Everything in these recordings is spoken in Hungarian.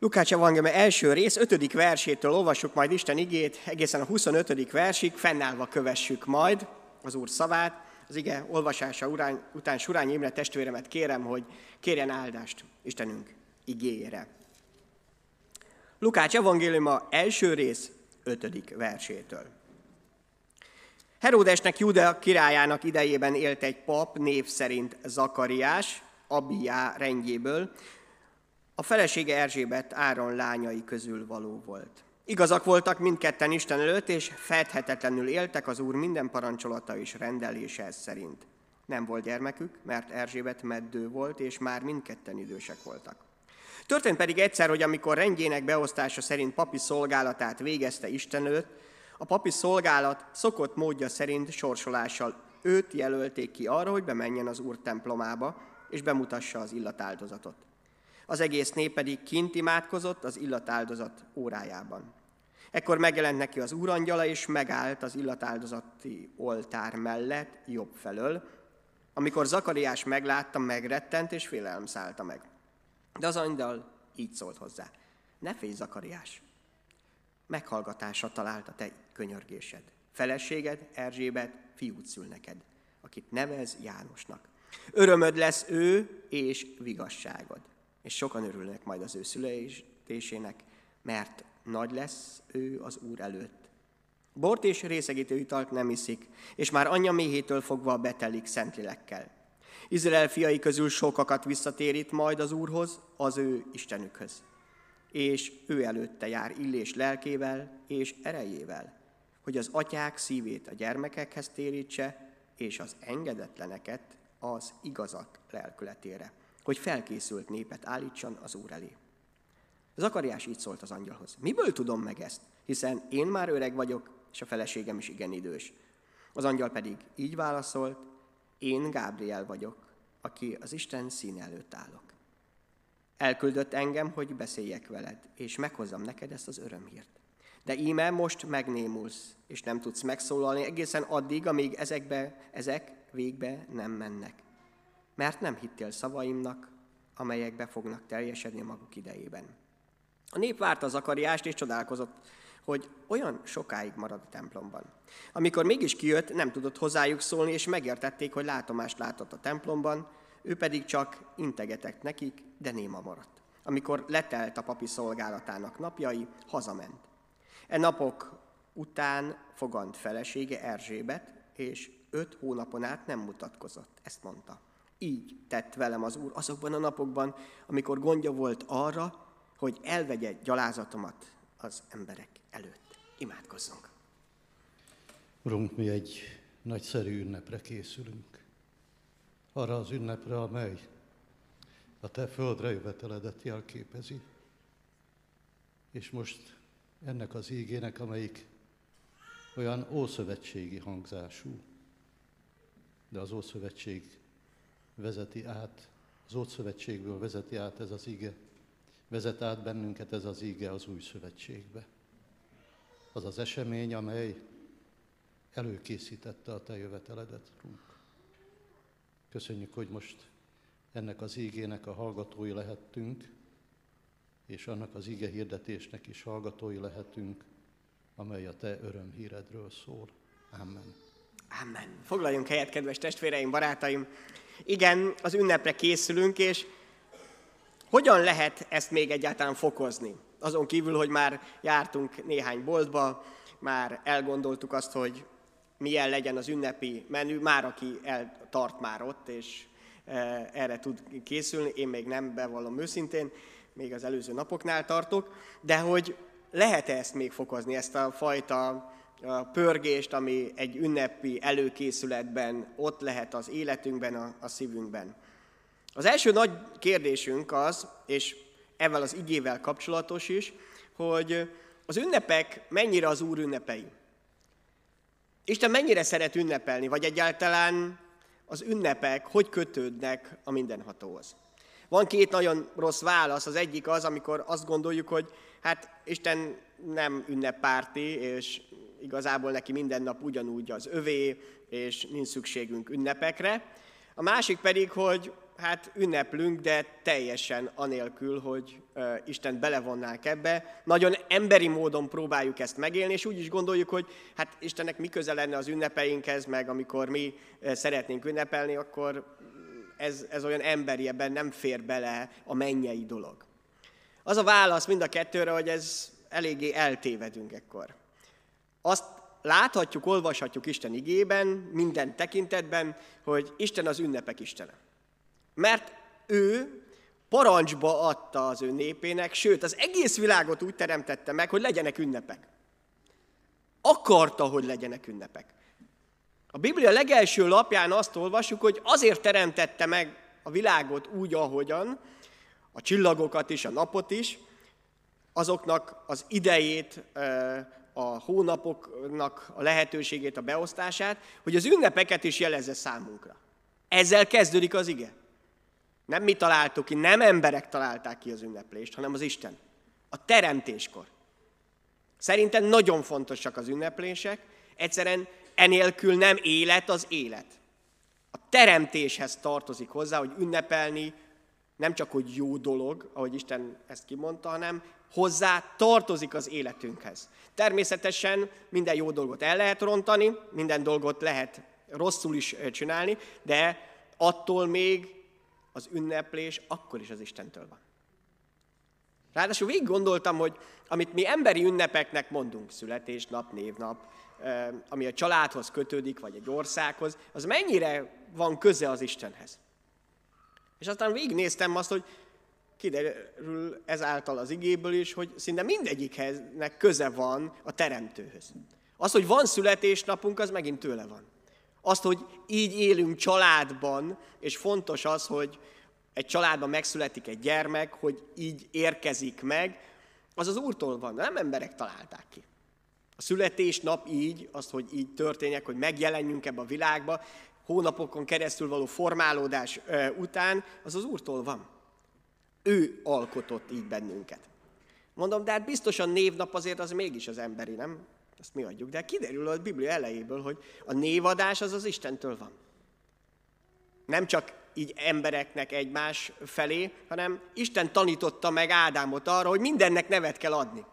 Lukács evangélium első rész, ötödik versétől olvassuk majd Isten igét, egészen a 25. versig, fennállva kövessük majd az Úr szavát. Az ige olvasása után, Surányi Imre testvéremet kérem, hogy kérjen áldást Istenünk igéjére. Lukács evangéliuma első rész, ötödik versétől. Heródesnek Júda királyának idejében élt egy pap, név szerint Zakariás, Abiá rendjéből, a felesége Erzsébet Áron lányai közül való volt. Igazak voltak mindketten Isten előtt, és fedhetetlenül éltek az Úr minden parancsolata és rendelése szerint. Nem volt gyermekük, mert Erzsébet meddő volt, és már mindketten idősek voltak. Történt pedig egyszer, hogy amikor rendjének beosztása szerint papi szolgálatát végezte Isten előtt, a papi szolgálat szokott módja szerint sorsolással őt jelölték ki arra, hogy bemenjen az Úr templomába, és bemutassa az illatáldozatot. Az egész nép pedig kint imádkozott az illatáldozat órájában. Ekkor megjelent neki az úrangyala, és megállt az illatáldozati oltár mellett jobb felől. Amikor Zakariás meglátta, megrettent, és félelem szállta meg. De az angyal így szólt hozzá. Ne félj, Zakariás! Meghallgatásra talált a te könyörgésed. Feleséged, Erzsébet, fiút szül neked, akit nevez Jánosnak. Örömöd lesz ő és vigasságod és sokan örülnek majd az ő születésének, mert nagy lesz ő az Úr előtt. Bort és részegítő italt nem iszik, és már anyja méhétől fogva betelik szentlélekkel. Izrael fiai közül sokakat visszatérít majd az Úrhoz, az ő Istenükhöz. És ő előtte jár illés lelkével és erejével, hogy az atyák szívét a gyermekekhez térítse, és az engedetleneket az igazak lelkületére hogy felkészült népet állítson az Úr elé. Zakariás így szólt az angyalhoz. Miből tudom meg ezt? Hiszen én már öreg vagyok, és a feleségem is igen idős. Az angyal pedig így válaszolt, én Gábriel vagyok, aki az Isten színe előtt állok. Elküldött engem, hogy beszéljek veled, és meghozzam neked ezt az örömhírt. De íme most megnémulsz, és nem tudsz megszólalni egészen addig, amíg ezekbe, ezek végbe nem mennek mert nem hittél szavaimnak, amelyek be fognak teljesedni maguk idejében. A nép várta Zakariást, és csodálkozott, hogy olyan sokáig marad a templomban. Amikor mégis kijött, nem tudott hozzájuk szólni, és megértették, hogy látomást látott a templomban, ő pedig csak integetett nekik, de néma maradt. Amikor letelt a papi szolgálatának napjai, hazament. E napok után fogant felesége Erzsébet, és öt hónapon át nem mutatkozott. Ezt mondta. Így tett velem az Úr azokban a napokban, amikor gondja volt arra, hogy elvegye gyalázatomat az emberek előtt. Imádkozzunk! Urunk, mi egy nagyszerű ünnepre készülünk. Arra az ünnepre, amely a Te földre jöveteledet jelképezi. És most ennek az ígének, amelyik olyan ószövetségi hangzású, de az Ószövetség vezeti át, az Ószövetségből vezeti át ez az ige, vezet át bennünket ez az ige az új szövetségbe. Az az esemény, amely előkészítette a te jöveteledet, Urunk. Köszönjük, hogy most ennek az ígének a hallgatói lehettünk, és annak az ige hirdetésnek is hallgatói lehetünk, amely a te örömhíredről szól. Amen. Amen. Foglaljunk helyet, kedves testvéreim, barátaim. Igen, az ünnepre készülünk, és hogyan lehet ezt még egyáltalán fokozni? Azon kívül, hogy már jártunk néhány boltba, már elgondoltuk azt, hogy milyen legyen az ünnepi menü, már aki eltart már ott, és e, erre tud készülni, én még nem bevallom őszintén, még az előző napoknál tartok, de hogy lehet-e ezt még fokozni, ezt a fajta pörgést, ami egy ünnepi előkészületben ott lehet az életünkben, a, a szívünkben. Az első nagy kérdésünk az, és ezzel az igével kapcsolatos is, hogy az ünnepek mennyire az Úr ünnepei. Isten mennyire szeret ünnepelni, vagy egyáltalán az ünnepek hogy kötődnek a mindenhatóhoz. Van két nagyon rossz válasz. Az egyik az, amikor azt gondoljuk, hogy hát Isten nem ünneppárti, és igazából neki minden nap ugyanúgy az övé, és nincs szükségünk ünnepekre. A másik pedig, hogy hát ünneplünk, de teljesen anélkül, hogy Isten belevonnák ebbe. Nagyon emberi módon próbáljuk ezt megélni, és úgy is gondoljuk, hogy hát Istennek mi köze lenne az ünnepeinkhez, meg amikor mi szeretnénk ünnepelni, akkor ez, ez olyan emberi, ebben nem fér bele a mennyei dolog. Az a válasz mind a kettőre, hogy ez eléggé eltévedünk ekkor. Azt láthatjuk, olvashatjuk Isten igében, minden tekintetben, hogy Isten az ünnepek Istene. Mert ő parancsba adta az ő népének, sőt, az egész világot úgy teremtette meg, hogy legyenek ünnepek. Akarta, hogy legyenek ünnepek. A Biblia legelső lapján azt olvasjuk, hogy azért teremtette meg a világot úgy, ahogyan, a csillagokat is, a napot is, azoknak az idejét, a hónapoknak a lehetőségét, a beosztását, hogy az ünnepeket is jelezze számunkra. Ezzel kezdődik az ige. Nem mi találtuk ki, nem emberek találták ki az ünneplést, hanem az Isten. A teremtéskor. Szerintem nagyon fontosak az ünneplések, egyszerűen enélkül nem élet az élet. A teremtéshez tartozik hozzá, hogy ünnepelni nem csak, hogy jó dolog, ahogy Isten ezt kimondta, hanem hozzá tartozik az életünkhez. Természetesen minden jó dolgot el lehet rontani, minden dolgot lehet rosszul is csinálni, de attól még az ünneplés akkor is az Istentől van. Ráadásul végig gondoltam, hogy amit mi emberi ünnepeknek mondunk, születésnap, névnap, ami a családhoz kötődik, vagy egy országhoz, az mennyire van köze az Istenhez. És aztán végignéztem azt, hogy kiderül ezáltal az igéből is, hogy szinte mindegyikhez köze van a teremtőhöz. Az, hogy van születésnapunk, az megint tőle van. Azt, hogy így élünk családban, és fontos az, hogy egy családban megszületik egy gyermek, hogy így érkezik meg, az az Úrtól van, nem emberek találták ki. A születésnap így, az, hogy így történjek, hogy megjelenjünk ebbe a világba, hónapokon keresztül való formálódás után, az az Úrtól van. Ő alkotott így bennünket. Mondom, de hát biztosan névnap azért az mégis az emberi, nem? Ezt mi adjuk. De kiderül a Biblia elejéből, hogy a névadás az az Istentől van. Nem csak így embereknek egymás felé, hanem Isten tanította meg Ádámot arra, hogy mindennek nevet kell adni.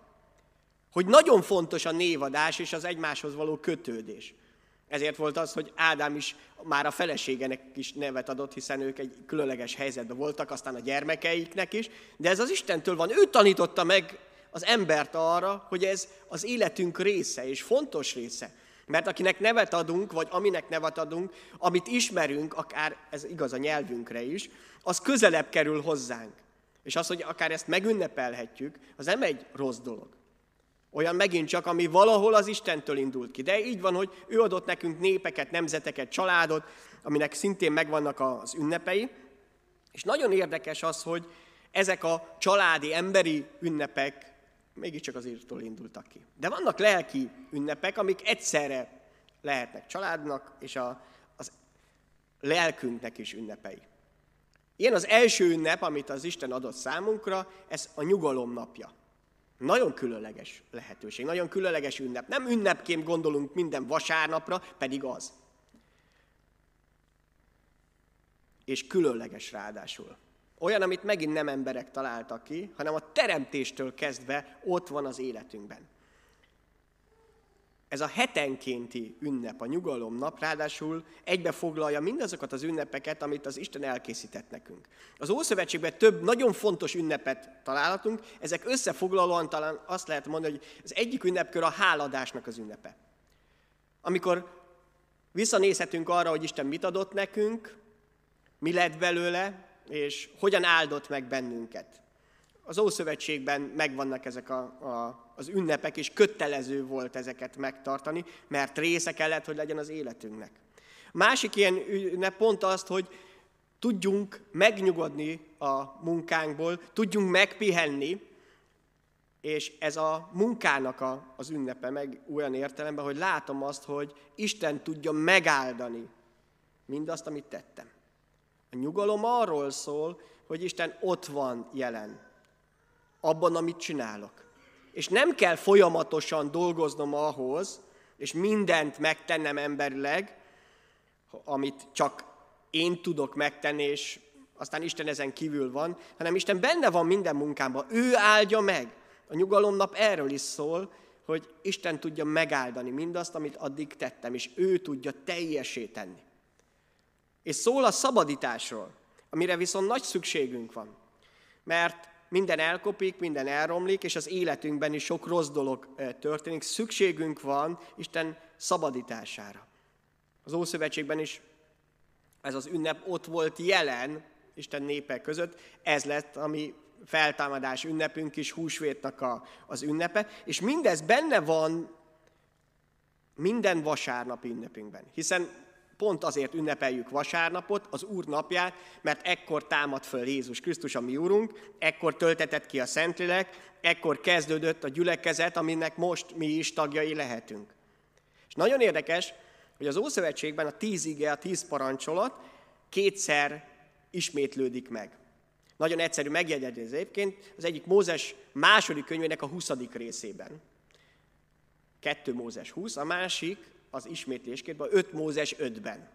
Hogy nagyon fontos a névadás és az egymáshoz való kötődés. Ezért volt az, hogy Ádám is már a feleségenek is nevet adott, hiszen ők egy különleges helyzetben voltak, aztán a gyermekeiknek is, de ez az Istentől van. Ő tanította meg az embert arra, hogy ez az életünk része, és fontos része. Mert akinek nevet adunk, vagy aminek nevet adunk, amit ismerünk, akár ez igaz a nyelvünkre is, az közelebb kerül hozzánk. És az, hogy akár ezt megünnepelhetjük, az nem egy rossz dolog. Olyan megint csak, ami valahol az Istentől indult ki. De így van, hogy ő adott nekünk népeket, nemzeteket, családot, aminek szintén megvannak az ünnepei. És nagyon érdekes az, hogy ezek a családi, emberi ünnepek mégiscsak az írtól indultak ki. De vannak lelki ünnepek, amik egyszerre lehetnek családnak és a, az lelkünknek is ünnepei. Ilyen az első ünnep, amit az Isten adott számunkra, ez a nyugalom napja. Nagyon különleges lehetőség, nagyon különleges ünnep. Nem ünnepként gondolunk minden vasárnapra, pedig az. És különleges ráadásul. Olyan, amit megint nem emberek találtak ki, hanem a teremtéstől kezdve ott van az életünkben. Ez a hetenkénti ünnep, a nyugalomnap, ráadásul egybefoglalja mindazokat az ünnepeket, amit az Isten elkészített nekünk. Az Ószövetségben több nagyon fontos ünnepet találhatunk, ezek összefoglalóan talán azt lehet mondani, hogy az egyik ünnepkör a háladásnak az ünnepe. Amikor visszanézhetünk arra, hogy Isten mit adott nekünk, mi lett belőle, és hogyan áldott meg bennünket. Az Ószövetségben megvannak ezek a, a, az ünnepek, és kötelező volt ezeket megtartani, mert része kellett, hogy legyen az életünknek. Másik ilyen ünnep pont azt, hogy tudjunk megnyugodni a munkánkból, tudjunk megpihenni, és ez a munkának a, az ünnepe meg olyan értelemben, hogy látom azt, hogy Isten tudja megáldani mindazt, amit tettem. A nyugalom arról szól, hogy Isten ott van jelen, abban, amit csinálok. És nem kell folyamatosan dolgoznom ahhoz, és mindent megtennem emberileg, amit csak én tudok megtenni, és aztán Isten ezen kívül van, hanem Isten benne van minden munkámban. Ő áldja meg. A nyugalomnap erről is szól, hogy Isten tudja megáldani mindazt, amit addig tettem, és ő tudja teljesé tenni. És szól a szabadításról, amire viszont nagy szükségünk van. Mert minden elkopik, minden elromlik, és az életünkben is sok rossz dolog történik. Szükségünk van Isten szabadítására. Az Ószövetségben is ez az ünnep ott volt jelen Isten népek között. Ez lett a mi feltámadás ünnepünk is, húsvétnak a, az ünnepe, és mindez benne van minden vasárnapi ünnepünkben. Hiszen pont azért ünnepeljük vasárnapot, az Úr napját, mert ekkor támad föl Jézus Krisztus, a mi Úrunk, ekkor töltetett ki a Szentlélek, ekkor kezdődött a gyülekezet, aminek most mi is tagjai lehetünk. És nagyon érdekes, hogy az Ószövetségben a tíz ige, a tíz parancsolat kétszer ismétlődik meg. Nagyon egyszerű megjegyezni egyébként, az egyik Mózes második könyvének a 20. részében. 2 Mózes 20, a másik az ismétlésként, 5 Mózes 5-ben.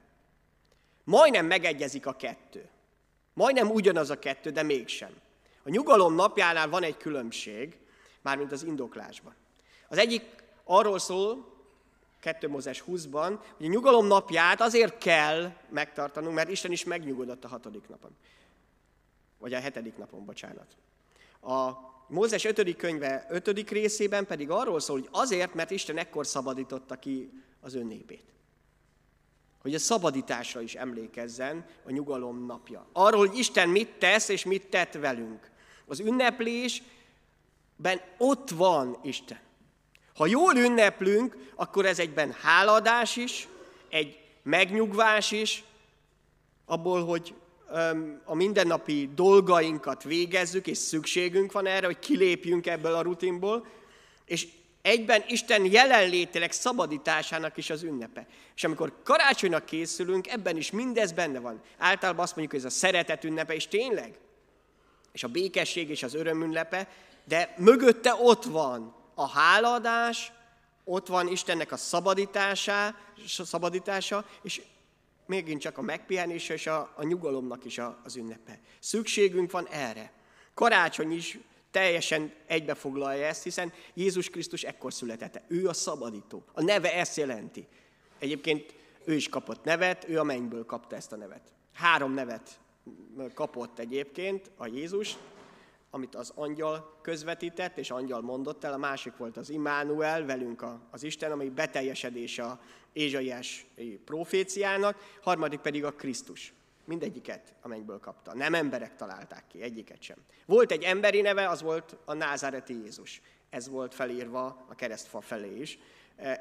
Majdnem megegyezik a kettő. Majdnem ugyanaz a kettő, de mégsem. A nyugalom napjánál van egy különbség, mármint az indoklásban. Az egyik arról szól, 2 Mózes 20-ban, hogy a nyugalom napját azért kell megtartanunk, mert Isten is megnyugodott a hatodik napon. Vagy a hetedik napon, bocsánat. A Mózes 5. könyve 5. részében pedig arról szól, hogy azért, mert Isten ekkor szabadította ki az ön népét. Hogy a szabadításra is emlékezzen a nyugalom napja. Arról, hogy Isten mit tesz és mit tett velünk. Az ünneplésben ott van Isten. Ha jól ünneplünk, akkor ez egyben háladás is, egy megnyugvás is, abból, hogy a mindennapi dolgainkat végezzük, és szükségünk van erre, hogy kilépjünk ebből a rutinból, és egyben Isten jelenlétileg szabadításának is az ünnepe. És amikor karácsonynak készülünk, ebben is mindez benne van. Általában azt mondjuk, hogy ez a szeretet ünnepe, és tényleg, és a békesség és az öröm ünnepe, de mögötte ott van a hálaadás, ott van Istennek a szabadítása, szabadítása és megint csak a megpihenés és a, a nyugalomnak is a, az ünnepe. Szükségünk van erre. Karácsony is teljesen egybefoglalja ezt, hiszen Jézus Krisztus ekkor született. Ő a szabadító. A neve ezt jelenti. Egyébként ő is kapott nevet, ő a mennyből kapta ezt a nevet. Három nevet kapott egyébként a Jézus, amit az angyal közvetített, és angyal mondott el, a másik volt az Immanuel, velünk az Isten, ami beteljesedése a Ézsaiás proféciának, harmadik pedig a Krisztus. Mindegyiket a mennyből kapta. Nem emberek találták ki, egyiket sem. Volt egy emberi neve, az volt a názáreti Jézus. Ez volt felírva a keresztfa felé is.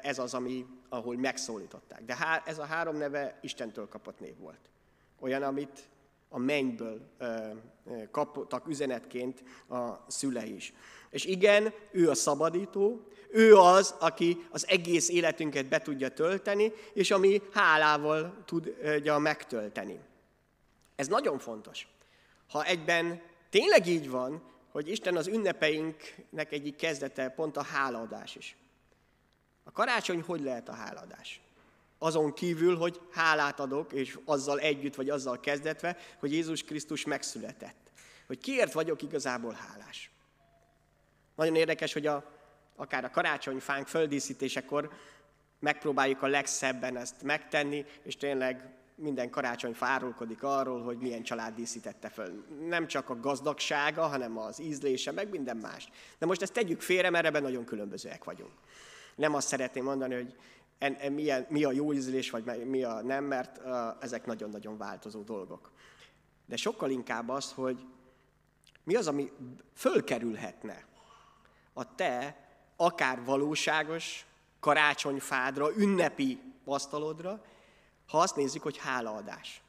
Ez az, ami, ahol megszólították. De há, ez a három neve Istentől kapott név volt. Olyan, amit a mennyből kaptak üzenetként a szülei is. És igen, ő a szabadító, ő az, aki az egész életünket be tudja tölteni, és ami hálával tudja megtölteni. Ez nagyon fontos. Ha egyben tényleg így van, hogy Isten az ünnepeinknek egyik kezdete pont a hálaadás is. A karácsony hogy lehet a hálaadás? Azon kívül, hogy hálát adok, és azzal együtt, vagy azzal kezdetve, hogy Jézus Krisztus megszületett. Hogy kiért vagyok igazából hálás. Nagyon érdekes, hogy a, akár a karácsonyfánk földíszítésekor megpróbáljuk a legszebben ezt megtenni, és tényleg minden karácsony fárulkodik arról, hogy milyen család díszítette föl. Nem csak a gazdagsága, hanem az ízlése, meg minden más. De most ezt tegyük félre, mert ebben nagyon különbözőek vagyunk. Nem azt szeretném mondani, hogy en, en, milyen, mi a jó ízlés, vagy mi a nem, mert uh, ezek nagyon-nagyon változó dolgok. De sokkal inkább az, hogy mi az, ami fölkerülhetne a te akár valóságos karácsonyfádra, ünnepi asztalodra, ha azt nézzük, hogy hálaadás.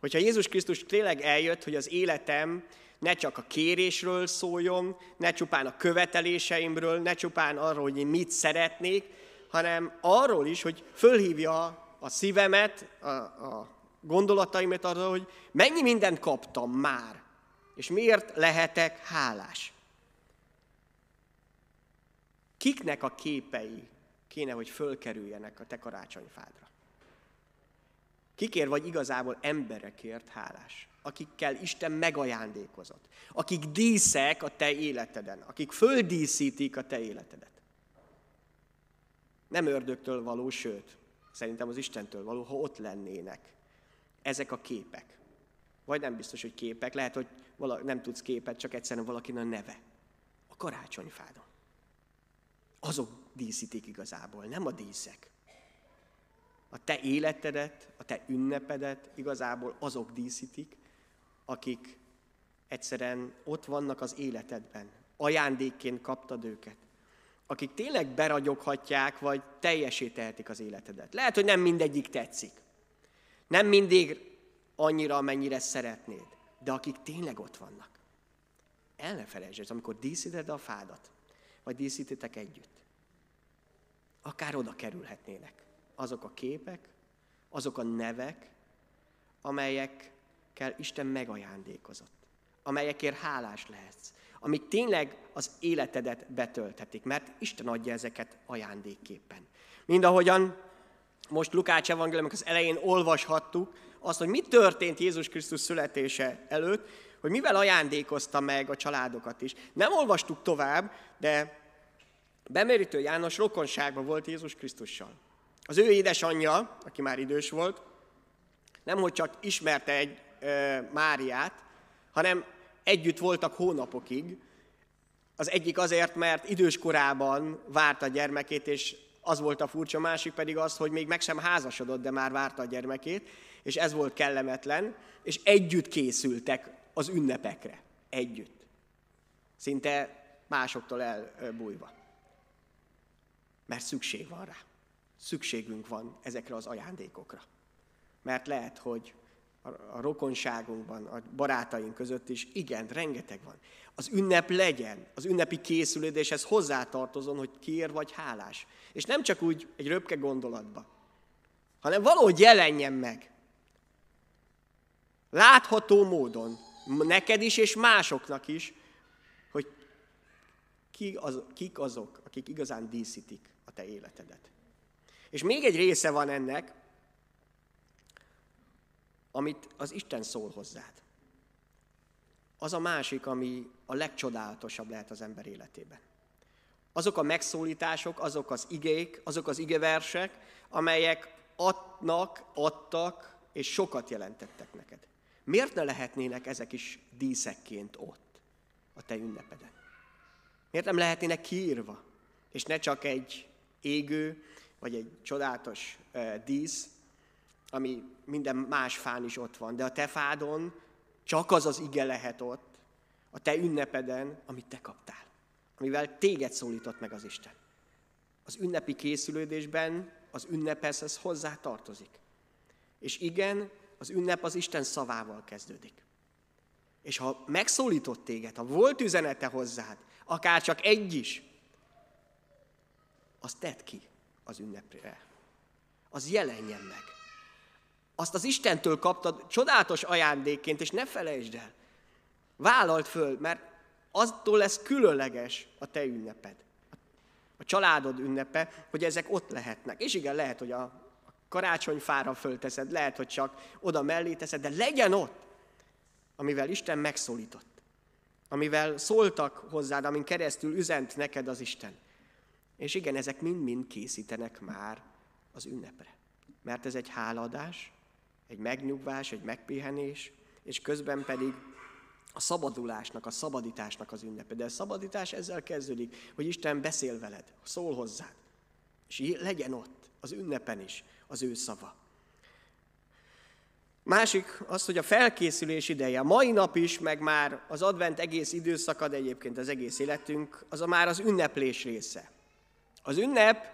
Hogyha Jézus Krisztus tényleg eljött, hogy az életem ne csak a kérésről szóljon, ne csupán a követeléseimről, ne csupán arról, hogy én mit szeretnék, hanem arról is, hogy fölhívja a szívemet, a, a gondolataimat arra, hogy mennyi mindent kaptam már, és miért lehetek hálás. Kiknek a képei kéne, hogy fölkerüljenek a te karácsonyfádra? Kikért vagy igazából emberekért hálás, akikkel Isten megajándékozott, akik díszek a te életeden, akik földíszítik a te életedet. Nem ördögtől való, sőt, szerintem az Istentől való, ha ott lennének ezek a képek. Vagy nem biztos, hogy képek, lehet, hogy vala, nem tudsz képet, csak egyszerűen valakinek a neve. A karácsonyfádon. Azok díszítik igazából, nem a díszek. A te életedet, te ünnepedet igazából azok díszítik, akik egyszerűen ott vannak az életedben. Ajándékként kaptad őket. Akik tényleg beragyoghatják, vagy teljesítehetik az életedet. Lehet, hogy nem mindegyik tetszik. Nem mindig annyira, amennyire szeretnéd. De akik tényleg ott vannak. El ne felejtsd, amikor díszíted a fádat, vagy díszítitek együtt. Akár oda kerülhetnének azok a képek, azok a nevek, amelyekkel Isten megajándékozott, amelyekért hálás lehetsz, amik tényleg az életedet betölthetik, mert Isten adja ezeket ajándékképpen. Mind ahogyan most Lukács evangéliumok az elején olvashattuk azt, hogy mi történt Jézus Krisztus születése előtt, hogy mivel ajándékozta meg a családokat is. Nem olvastuk tovább, de Bemerítő János rokonságban volt Jézus Krisztussal. Az ő édesanyja, aki már idős volt, nem hogy csak ismerte egy e, Máriát, hanem együtt voltak hónapokig. Az egyik azért, mert idős korában várta a gyermekét, és az volt a furcsa, másik pedig az, hogy még meg sem házasodott, de már várta a gyermekét, és ez volt kellemetlen, és együtt készültek az ünnepekre. Együtt. Szinte másoktól elbújva. Mert szükség van rá. Szükségünk van ezekre az ajándékokra. Mert lehet, hogy a rokonságunkban, a barátaink között is, igen, rengeteg van. Az ünnep legyen, az ünnepi készülődéshez hozzátartozon, hogy kér vagy hálás. És nem csak úgy egy röpke gondolatba, hanem valahogy jelenjen meg. Látható módon, neked is és másoknak is, hogy ki az, kik azok, akik igazán díszítik a te életedet. És még egy része van ennek, amit az Isten szól hozzád. Az a másik, ami a legcsodálatosabb lehet az ember életében. Azok a megszólítások, azok az igék, azok az igeversek, amelyek adnak, adtak, és sokat jelentettek neked. Miért ne lehetnének ezek is díszekként ott, a te ünnepeden? Miért nem lehetnének kiírva, és ne csak egy égő, vagy egy csodálatos dísz, ami minden más fán is ott van, de a te fádon csak az az ige lehet ott, a te ünnepeden, amit te kaptál, amivel téged szólított meg az Isten. Az ünnepi készülődésben az ünnephez ez hozzá tartozik. És igen, az ünnep az Isten szavával kezdődik. És ha megszólított téged, ha volt üzenete hozzád, akár csak egy is, azt tedd ki az ünnepre. Az jelenjen meg. Azt az Istentől kaptad csodálatos ajándékként, és ne felejtsd el. Vállalt föl, mert attól lesz különleges a te ünneped. A családod ünnepe, hogy ezek ott lehetnek. És igen, lehet, hogy a karácsonyfára fölteszed, lehet, hogy csak oda mellé teszed, de legyen ott, amivel Isten megszólított. Amivel szóltak hozzád, amin keresztül üzent neked az Isten. És igen, ezek mind-mind készítenek már az ünnepre. Mert ez egy háladás, egy megnyugvás, egy megpihenés, és közben pedig a szabadulásnak, a szabadításnak az ünnepe. De a szabadítás ezzel kezdődik, hogy Isten beszél veled, szól hozzád. És legyen ott, az ünnepen is, az ő szava. Másik az, hogy a felkészülés ideje, a mai nap is, meg már az advent egész időszaka, de egyébként az egész életünk, az a már az ünneplés része. Az ünnep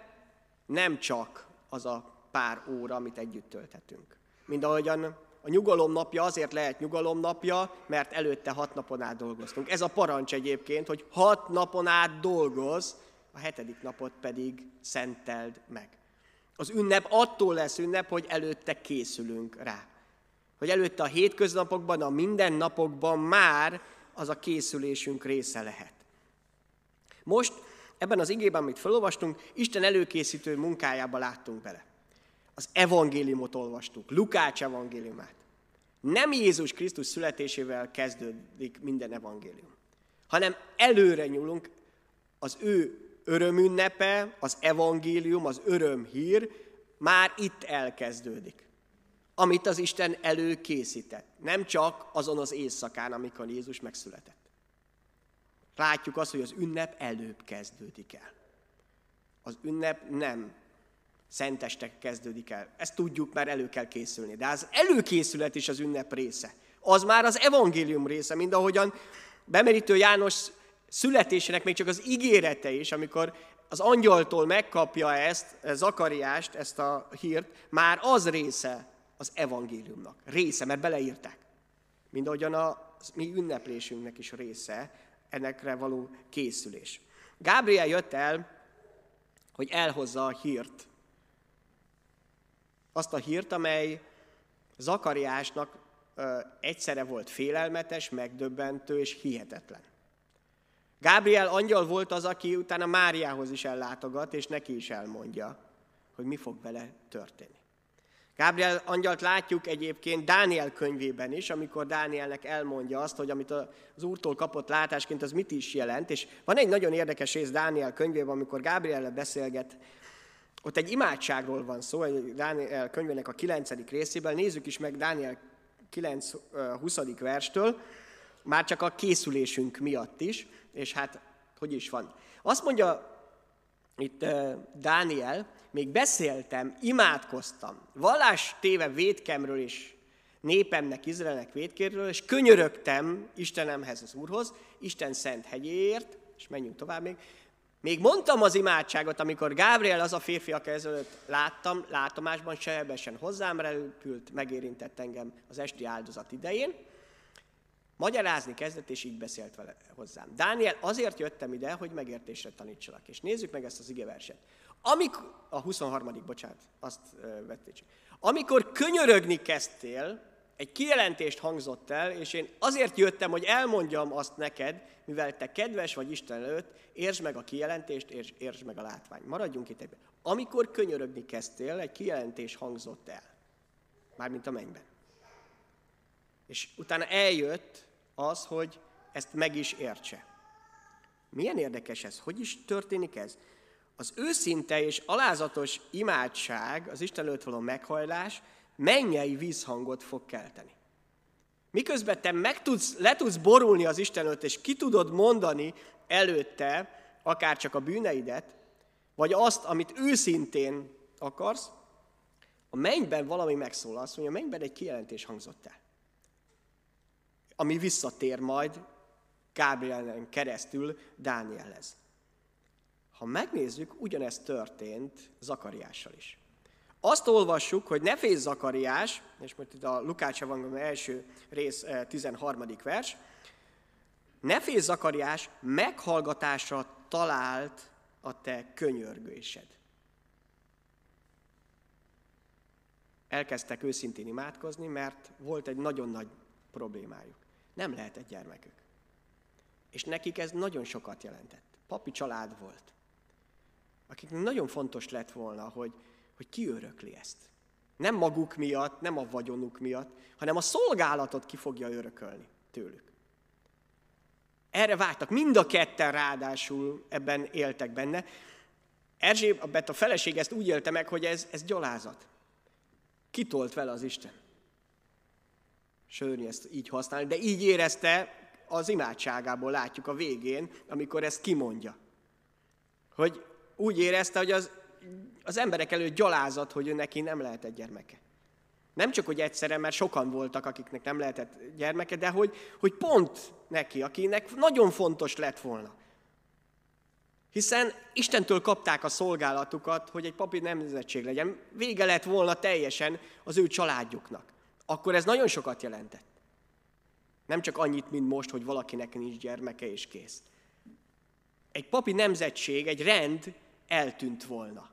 nem csak az a pár óra, amit együtt tölthetünk. Mind ahogyan a nyugalom napja azért lehet nyugalom napja, mert előtte hat napon át dolgoztunk. Ez a parancs egyébként, hogy hat napon át dolgoz, a hetedik napot pedig szenteld meg. Az ünnep attól lesz ünnep, hogy előtte készülünk rá. Hogy előtte a hétköznapokban, a mindennapokban már az a készülésünk része lehet. Most ebben az igében, amit felolvastunk, Isten előkészítő munkájába láttunk bele. az evangéliumot olvastuk, Lukács evangéliumát. Nem Jézus Krisztus születésével kezdődik minden evangélium, hanem előre nyúlunk az ő örömünnepe, az evangélium, az örömhír már itt elkezdődik amit az Isten előkészített. Nem csak azon az éjszakán, amikor Jézus megszületett. Látjuk azt, hogy az ünnep előbb kezdődik el. Az ünnep nem szentestek kezdődik el. Ezt tudjuk, mert elő kell készülni. De az előkészület is az ünnep része. Az már az evangélium része, mind ahogyan bemerítő János születésének még csak az ígérete is, amikor az angyaltól megkapja ezt, Zakariást, ezt a hírt, már az része az evangéliumnak. Része, mert beleírták. Mind ahogyan a mi ünneplésünknek is része, ennekre való készülés. Gábriel jött el, hogy elhozza a hírt. Azt a hírt, amely Zakariásnak egyszerre volt félelmetes, megdöbbentő és hihetetlen. Gábriel angyal volt az, aki utána Máriához is ellátogat, és neki is elmondja, hogy mi fog vele történni. Gábriel angyalt látjuk egyébként Dániel könyvében is, amikor Dánielnek elmondja azt, hogy amit az úrtól kapott látásként, az mit is jelent. És van egy nagyon érdekes rész Dániel könyvében, amikor Gábriel beszélget, ott egy imádságról van szó, egy Dániel könyvének a 9. részében. Nézzük is meg Dániel 9. 20. verstől, már csak a készülésünk miatt is, és hát hogy is van. Azt mondja itt Dániel, még beszéltem, imádkoztam, vallás téve védkemről is, népemnek, Izraelnek védkéről, és könyörögtem Istenemhez, az Úrhoz, Isten szent hegyéért, és menjünk tovább még. Még mondtam az imádságot, amikor Gábriel az a férfi, aki ezelőtt láttam, látomásban sebesen hozzám repült, megérintett engem az esti áldozat idején, Magyarázni kezdett, és így beszélt vele hozzám. Dániel, azért jöttem ide, hogy megértésre tanítsalak. És nézzük meg ezt az igeverset. Amikor, a 23. bocsánat, azt vették. Amikor könyörögni kezdtél, egy kijelentést hangzott el, és én azért jöttem, hogy elmondjam azt neked, mivel te kedves vagy Isten előtt, értsd meg a kijelentést, és értsd meg a látvány. Maradjunk itt egyben. Amikor könyörögni kezdtél, egy kijelentés hangzott el. Mármint a mennyben. És utána eljött az, hogy ezt meg is értse. Milyen érdekes ez? Hogy is történik ez? Az őszinte és alázatos imádság, az Isten előtt való meghajlás mennyei vízhangot fog kelteni. Miközben te meg tudsz, le tudsz borulni az Isten előtt, és ki tudod mondani előtte, akár csak a bűneidet, vagy azt, amit őszintén akarsz, a mennyben valami megszólal, azt mondja, a mennyben egy kijelentés hangzott el ami visszatér majd Gábrielen keresztül Dánielhez. Ha megnézzük, ugyanezt történt Zakariással is. Azt olvassuk, hogy ne félsz Zakariás, és most itt a Lukács Evangélium első rész 13. Eh, vers, ne félsz Zakariás, meghallgatásra talált a te könyörgésed. Elkezdtek őszintén imádkozni, mert volt egy nagyon nagy problémájuk. Nem lehetett gyermekük. És nekik ez nagyon sokat jelentett. Papi család volt. Akiknek nagyon fontos lett volna, hogy, hogy ki örökli ezt. Nem maguk miatt, nem a vagyonuk miatt, hanem a szolgálatot ki fogja örökölni tőlük. Erre vágytak. Mind a ketten ráadásul ebben éltek benne. Erzsébet a feleség ezt úgy élte meg, hogy ez, ez gyalázat. Kitolt vele az Isten. Sörni ezt így használni, de így érezte az imádságából látjuk a végén, amikor ezt kimondja. Hogy úgy érezte, hogy az, az emberek előtt gyalázat, hogy ő neki nem lehet egy gyermeke. Nem csak, hogy egyszerre, mert sokan voltak, akiknek nem lehetett gyermeke, de hogy, hogy pont neki, akinek nagyon fontos lett volna. Hiszen Istentől kapták a szolgálatukat, hogy egy papi nemzetség legyen. Vége lett volna teljesen az ő családjuknak akkor ez nagyon sokat jelentett. Nem csak annyit, mint most, hogy valakinek nincs gyermeke és kész. Egy papi nemzetség, egy rend eltűnt volna.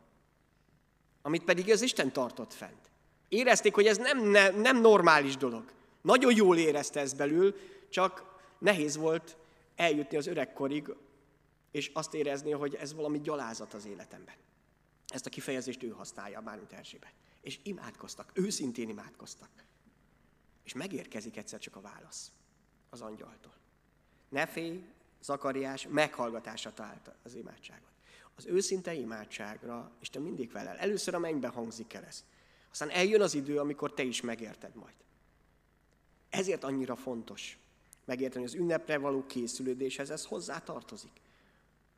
Amit pedig az Isten tartott fent. Érezték, hogy ez nem, nem, nem normális dolog. Nagyon jól érezte ez belül, csak nehéz volt eljutni az öregkorig, és azt érezni, hogy ez valami gyalázat az életemben. Ezt a kifejezést ő használja, mint Erzsébet. És imádkoztak, őszintén imádkoztak. És megérkezik egyszer csak a válasz az angyaltól. Ne félj, Zakariás meghallgatásra találta az imádságot. Az őszinte imádságra Isten mindig felel. Először a mennybe hangzik el ez. Aztán eljön az idő, amikor te is megérted majd. Ezért annyira fontos megérteni, hogy az ünnepre való készülődéshez ez hozzá tartozik.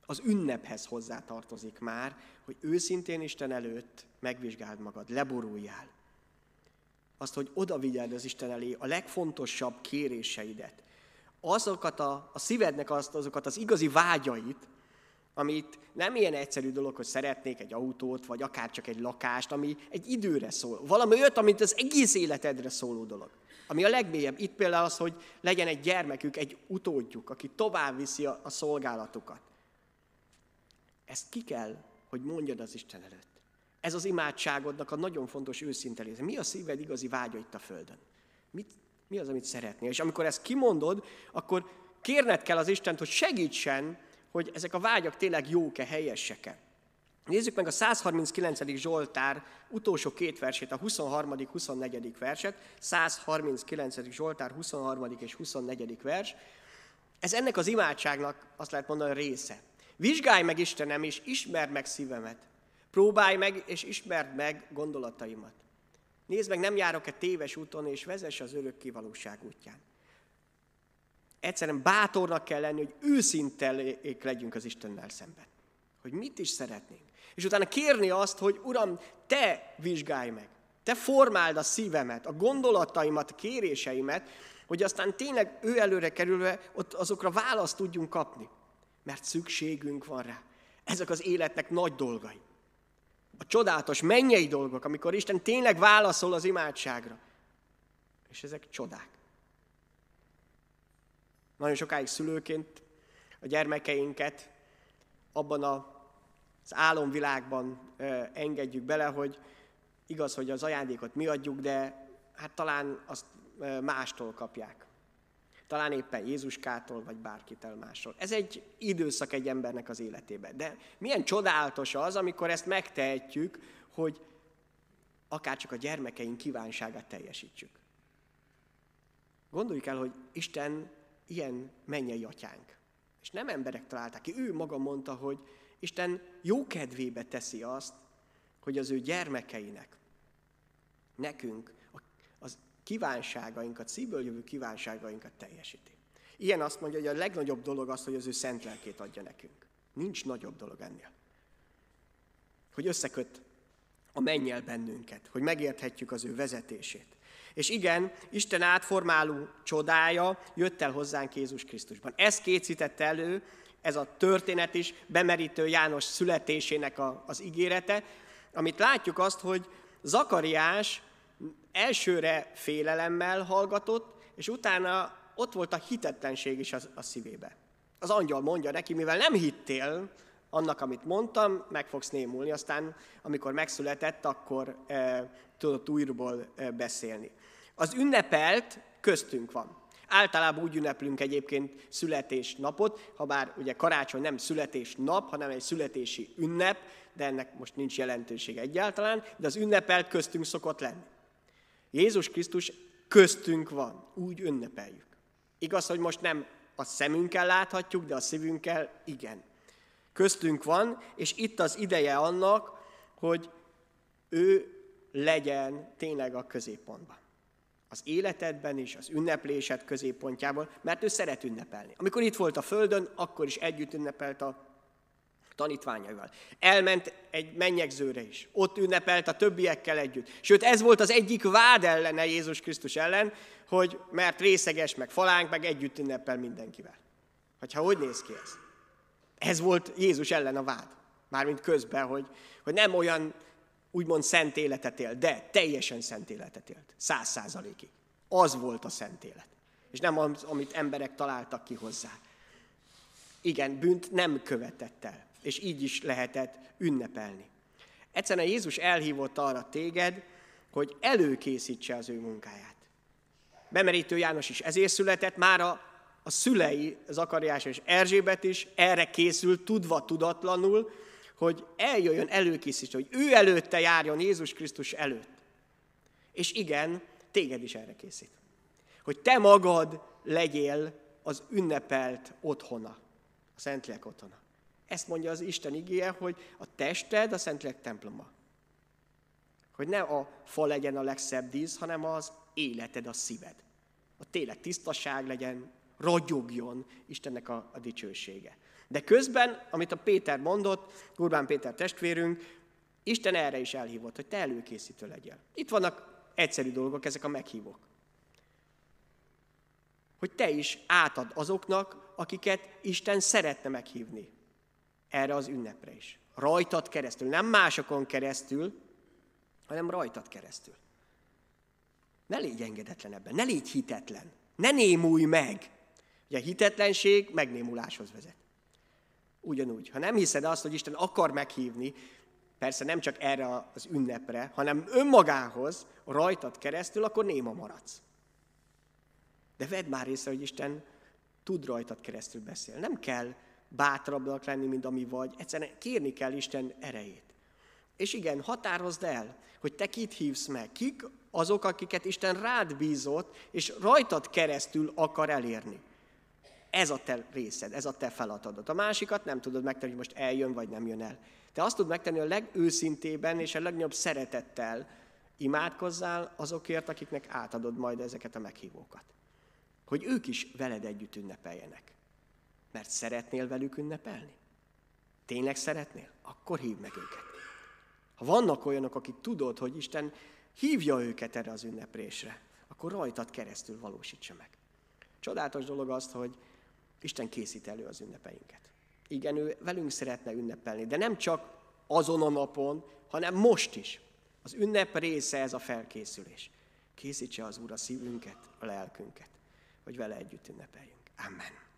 Az ünnephez hozzá tartozik már, hogy őszintén Isten előtt megvizsgáld magad, leboruljál. Azt, hogy oda vigyeld az Isten elé a legfontosabb kéréseidet. Azokat a, a szívednek azt, azokat az igazi vágyait, amit nem ilyen egyszerű dolog, hogy szeretnék egy autót, vagy akár csak egy lakást, ami egy időre szól. Valami olyat, amit az egész életedre szóló dolog. Ami a legmélyebb. Itt például az, hogy legyen egy gyermekük, egy utódjuk, aki tovább viszi a, a szolgálatukat. Ezt ki kell, hogy mondjad az Isten előtt. Ez az imádságodnak a nagyon fontos őszinte része. Mi a szíved igazi vágya itt a Földön? Mit, mi az, amit szeretnél? És amikor ezt kimondod, akkor kérned kell az Istent, hogy segítsen, hogy ezek a vágyak tényleg jók-e, helyesek-e. Nézzük meg a 139. Zsoltár utolsó két versét, a 23. 24. verset, 139. Zsoltár 23. és 24. vers. Ez ennek az imádságnak azt lehet mondani része. Vizsgálj meg Istenem, és ismerd meg szívemet. Próbálj meg, és ismerd meg gondolataimat. Nézd meg, nem járok-e téves úton, és vezess az örök kivalóság útján. Egyszerűen bátornak kell lenni, hogy őszintelék legyünk az Istennel szemben. Hogy mit is szeretnénk. És utána kérni azt, hogy Uram, Te vizsgálj meg. Te formáld a szívemet, a gondolataimat, a kéréseimet, hogy aztán tényleg ő előre kerülve ott azokra választ tudjunk kapni. Mert szükségünk van rá. Ezek az életnek nagy dolgai. A csodálatos mennyei dolgok, amikor Isten tényleg válaszol az imádságra. És ezek csodák. Nagyon sokáig szülőként a gyermekeinket abban az álomvilágban engedjük bele, hogy igaz, hogy az ajándékot mi adjuk, de hát talán azt mástól kapják. Talán éppen Jézuskától, vagy bárkitől másról. Ez egy időszak egy embernek az életében. De milyen csodálatos az, amikor ezt megtehetjük, hogy akár csak a gyermekeink kívánságát teljesítsük. Gondoljuk el, hogy Isten ilyen mennyei atyánk. És nem emberek találták ki, ő maga mondta, hogy Isten jó kedvébe teszi azt, hogy az ő gyermekeinek, nekünk az kívánságainkat, szívből jövő kívánságainkat teljesíti. Ilyen azt mondja, hogy a legnagyobb dolog az, hogy az ő szent lelkét adja nekünk. Nincs nagyobb dolog ennél. Hogy összeköt a mennyel bennünket, hogy megérthetjük az ő vezetését. És igen, Isten átformáló csodája jött el hozzánk Jézus Krisztusban. Ez készítette elő ez a történet is bemerítő János születésének a, az ígérete, amit látjuk azt, hogy Zakariás elsőre félelemmel hallgatott, és utána ott volt a hitetlenség is a, szívébe. Az angyal mondja neki, mivel nem hittél annak, amit mondtam, meg fogsz némulni, aztán amikor megszületett, akkor e, tudott újról e, beszélni. Az ünnepelt köztünk van. Általában úgy ünneplünk egyébként születésnapot, ha bár ugye karácsony nem születésnap, hanem egy születési ünnep, de ennek most nincs jelentősége egyáltalán, de az ünnepelt köztünk szokott lenni. Jézus Krisztus köztünk van, úgy ünnepeljük. Igaz, hogy most nem a szemünkkel láthatjuk, de a szívünkkel igen. Köztünk van, és itt az ideje annak, hogy ő legyen tényleg a középpontban az életedben is, az ünneplésed középpontjában, mert ő szeret ünnepelni. Amikor itt volt a Földön, akkor is együtt ünnepelt a tanítványaival. Elment egy mennyegzőre is. Ott ünnepelt a többiekkel együtt. Sőt, ez volt az egyik vád ellene Jézus Krisztus ellen, hogy mert részeges, meg falánk, meg együtt ünnepel mindenkivel. Hogy ha hogy néz ki ez? Ez volt Jézus ellen a vád. Mármint közben, hogy, hogy nem olyan úgymond szent életet élt, de teljesen szent életet élt. Száz százalékig. Az volt a szent élet. És nem az, amit emberek találtak ki hozzá. Igen, bűnt nem követett el, és így is lehetett ünnepelni. Egyszerűen Jézus elhívott arra téged, hogy előkészítse az ő munkáját. Bemerítő János is ezért született, már a, a szülei, Zakariás és Erzsébet is erre készült, tudva tudatlanul, hogy eljöjjön előkészítő, hogy ő előtte járjon Jézus Krisztus előtt. És igen, téged is erre készít. Hogy te magad legyél az ünnepelt otthona, a Szentlélek otthona. Ezt mondja az Isten igéje, hogy a tested a Szentlélek temploma. Hogy ne a fa legyen a legszebb dísz, hanem az életed, a szíved. A tényleg tisztaság legyen, ragyogjon Istennek a, a dicsősége. De közben, amit a Péter mondott, Urbán Péter testvérünk, Isten erre is elhívott, hogy te előkészítő legyél. Itt vannak egyszerű dolgok, ezek a meghívók. Hogy te is átad azoknak, akiket Isten szeretne meghívni erre az ünnepre is. Rajtad keresztül, nem másokon keresztül, hanem rajtad keresztül. Ne légy engedetlen ebben, ne légy hitetlen, ne némulj meg. Ugye a hitetlenség megnémuláshoz vezet. Ugyanúgy, ha nem hiszed azt, hogy Isten akar meghívni, persze nem csak erre az ünnepre, hanem önmagához, rajtad keresztül, akkor néma maradsz. De vedd már észre, hogy Isten tud rajtad keresztül beszélni. Nem kell bátrabbnak lenni, mint ami vagy. Egyszerűen kérni kell Isten erejét. És igen, határozd el, hogy te kit hívsz meg. Kik azok, akiket Isten rád bízott, és rajtad keresztül akar elérni. Ez a te részed, ez a te feladatod. A másikat nem tudod megtenni, hogy most eljön vagy nem jön el. Te azt tudod megtenni a legőszintében és a legnagyobb szeretettel imádkozzál azokért, akiknek átadod majd ezeket a meghívókat. Hogy ők is veled együtt ünnepeljenek. Mert szeretnél velük ünnepelni? Tényleg szeretnél? Akkor hívd meg őket. Ha vannak olyanok, akik tudod, hogy Isten hívja őket erre az ünneprésre, akkor rajtad keresztül valósítsa meg. Csodálatos dolog az, hogy Isten készít elő az ünnepeinket. Igen, ő velünk szeretne ünnepelni, de nem csak azon a napon, hanem most is. Az ünnep része ez a felkészülés. Készítse az Úr a szívünket, a lelkünket, hogy vele együtt ünnepeljünk. Amen.